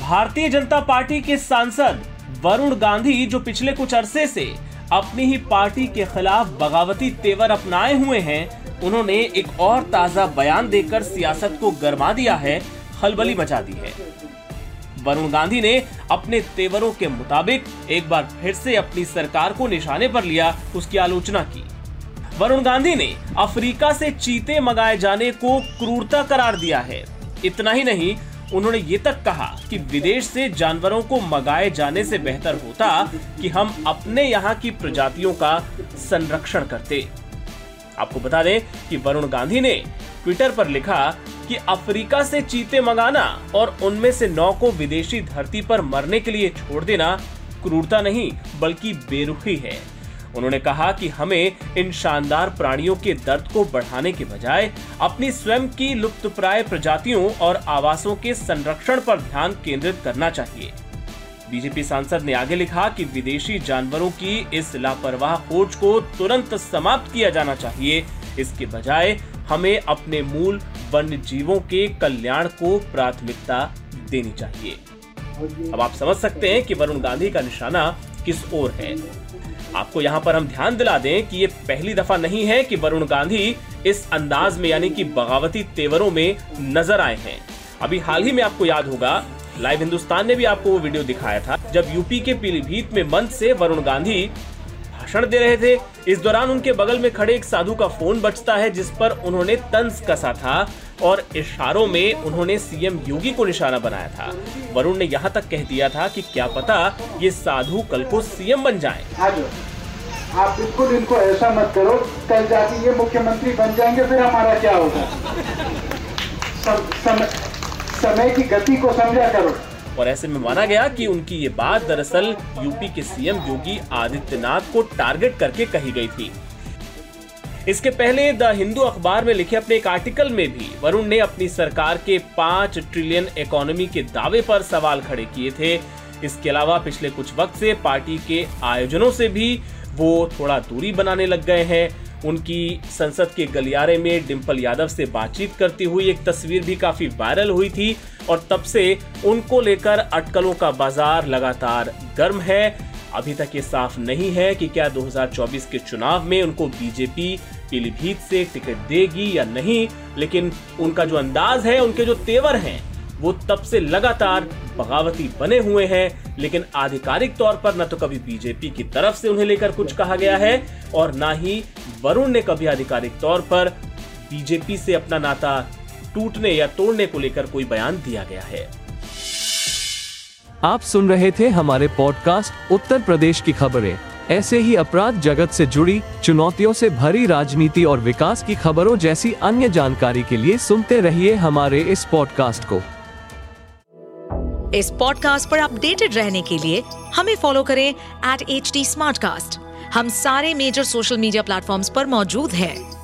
Bharatiya Janata party के सांसद वरुण गांधी जो पिछले कुछ अरसे से अपनी ही पार्टी के खिलाफ बगावती तेवर अपनाए हुए हैं, उन्होंने एक और ताज़ा बयान देकर सियासत को गरमा दिया है, खलबली मचा दी है। वरुण गांधी ने अपने तेवरों के मुताबिक एक बार फिर से अपनी सरकार को निशाने पर लिया, उसकी आलोचना की। वरुण गांधी ने अफ्रीका से चीते मंगाए जाने को क्रूरता करार दिया है। इतना ही नहीं उन्होंने ये तक कहा कि विदेश से जानवरों को मंगाए जाने से बेहतर होता कि हम अपने यहाँ की प्रजातियों का संरक्षण करते। आपको बता दें कि वरुण गांधी ने ट्विटर पर लिखा कि अफ्रीका से चीते मंगाना और उनमें से नौ को विदेशी धरती पर मरने के लिए छोड़ देना क्रूरता नहीं, बल्कि बेरुखी है। उन्होंने कहा कि हमें इन शानदार प्राणियों के दर्द को बढ़ाने के बजाय अपनी स्वयं की लुप्तप्राय प्रजातियों और आवासों के संरक्षण पर ध्यान केंद्रित करना चाहिए। बीजेपी सांसद ने आगे लिखा कि विदेशी जानवरों की इस लापरवाह खोज को तुरंत समाप्त किया जाना चाहिए। इसके बजाय हमें अपने मूल वन्य जीवों के कल्याण को प्राथमिकता देनी चाहिए। अब आप समझ सकते हैं कि वरुण गांधी का निशाना किस ओर है? आपको यहाँ पर हम ध्यान दिला दें कि ये पहली दफ़ा नहीं है कि वरुण गांधी इस अंदाज में, यानी कि बगावती तेवरों में नज़र आए हैं। अभी हाल ही में आपको याद होगा, लाइव हिंदुस्तान ने भी आपको वो वीडियो दिखाया था, जब यूपी के पीलीभीत में मंच से वरुण गांधी भाषण दे रहे थे। इस दौरान उनके बगल में खड़े एक साधु का फ़ोन बचता है जिस पर उन्होंने तंज कसा था और इशारों में उन्होंने सीएम योगी को निशाना बनाया था। वरुण ने यहाँ तक कह दिया था कि क्या पता ये साधु कल को सीएम बन जाए। आप बिल्कुल इनको ऐसा मत करो कल जाके ये मुख्यमंत्री बन जाएँगे फिर हमारा क्या होगा? सम, सम, समय की गति को समझा करो। और ऐसे में माना गया कि उनकी ये बात दरअसल यूपी के सीएम योगी आदित्यनाथ को टारगेट करके कही गई थी। इसके पहले द हिंदू अखबार में लिखे अपने एक आर्टिकल में भी वरुण ने अपनी सरकार के पाँच ट्रिलियन इकोनॉमी के दावे पर सवाल खड़े किए थे। इसके अलावा पिछले कुछ वक्त से पार्टी के आयोजनों से भी वो थोड़ा दूरी बनाने लग गए हैं। उनकी संसद के गलियारे में डिम्पल यादव से बातचीत करती हुई एक तस्वीर भी काफ़ी वायरल हुई थी। और तब से उनको लेकर अटकलों का बाज़ार लगातार गर्म है। अभी तक ये साफ़ नहीं है कि क्या 2024 के चुनाव में उनको बीजेपी पीलीभीत से टिकट देगी या नहीं, लेकिन उनका जो अंदाज है, उनके जो तेवर हैं, वो तब से लगातार बगावती बने हुए हैं। लेकिन आधिकारिक तौर पर न तो कभी बीजेपी की तरफ़ से उन्हें लेकर कुछ कहा गया है और ना ही वरुण ने कभी आधिकारिक तौर पर बीजेपी से अपना नाता टूटने या तोड़ने को लेकर कोई बयान दिया गया है। आप सुन रहे थे हमारे पॉडकास्ट उत्तर प्रदेश की खबरें। ऐसे ही अपराध जगत से जुड़ी चुनौतियों से भरी राजनीति और विकास की खबरों जैसी अन्य जानकारी के लिए सुनते रहिए हमारे इस पॉडकास्ट को। इस पॉडकास्ट पर अपडेटेड रहने के लिए हमें फॉलो करें एट एच हम सारे मेजर सोशल मीडिया प्लेटफॉर्म पर मौजूद हैं।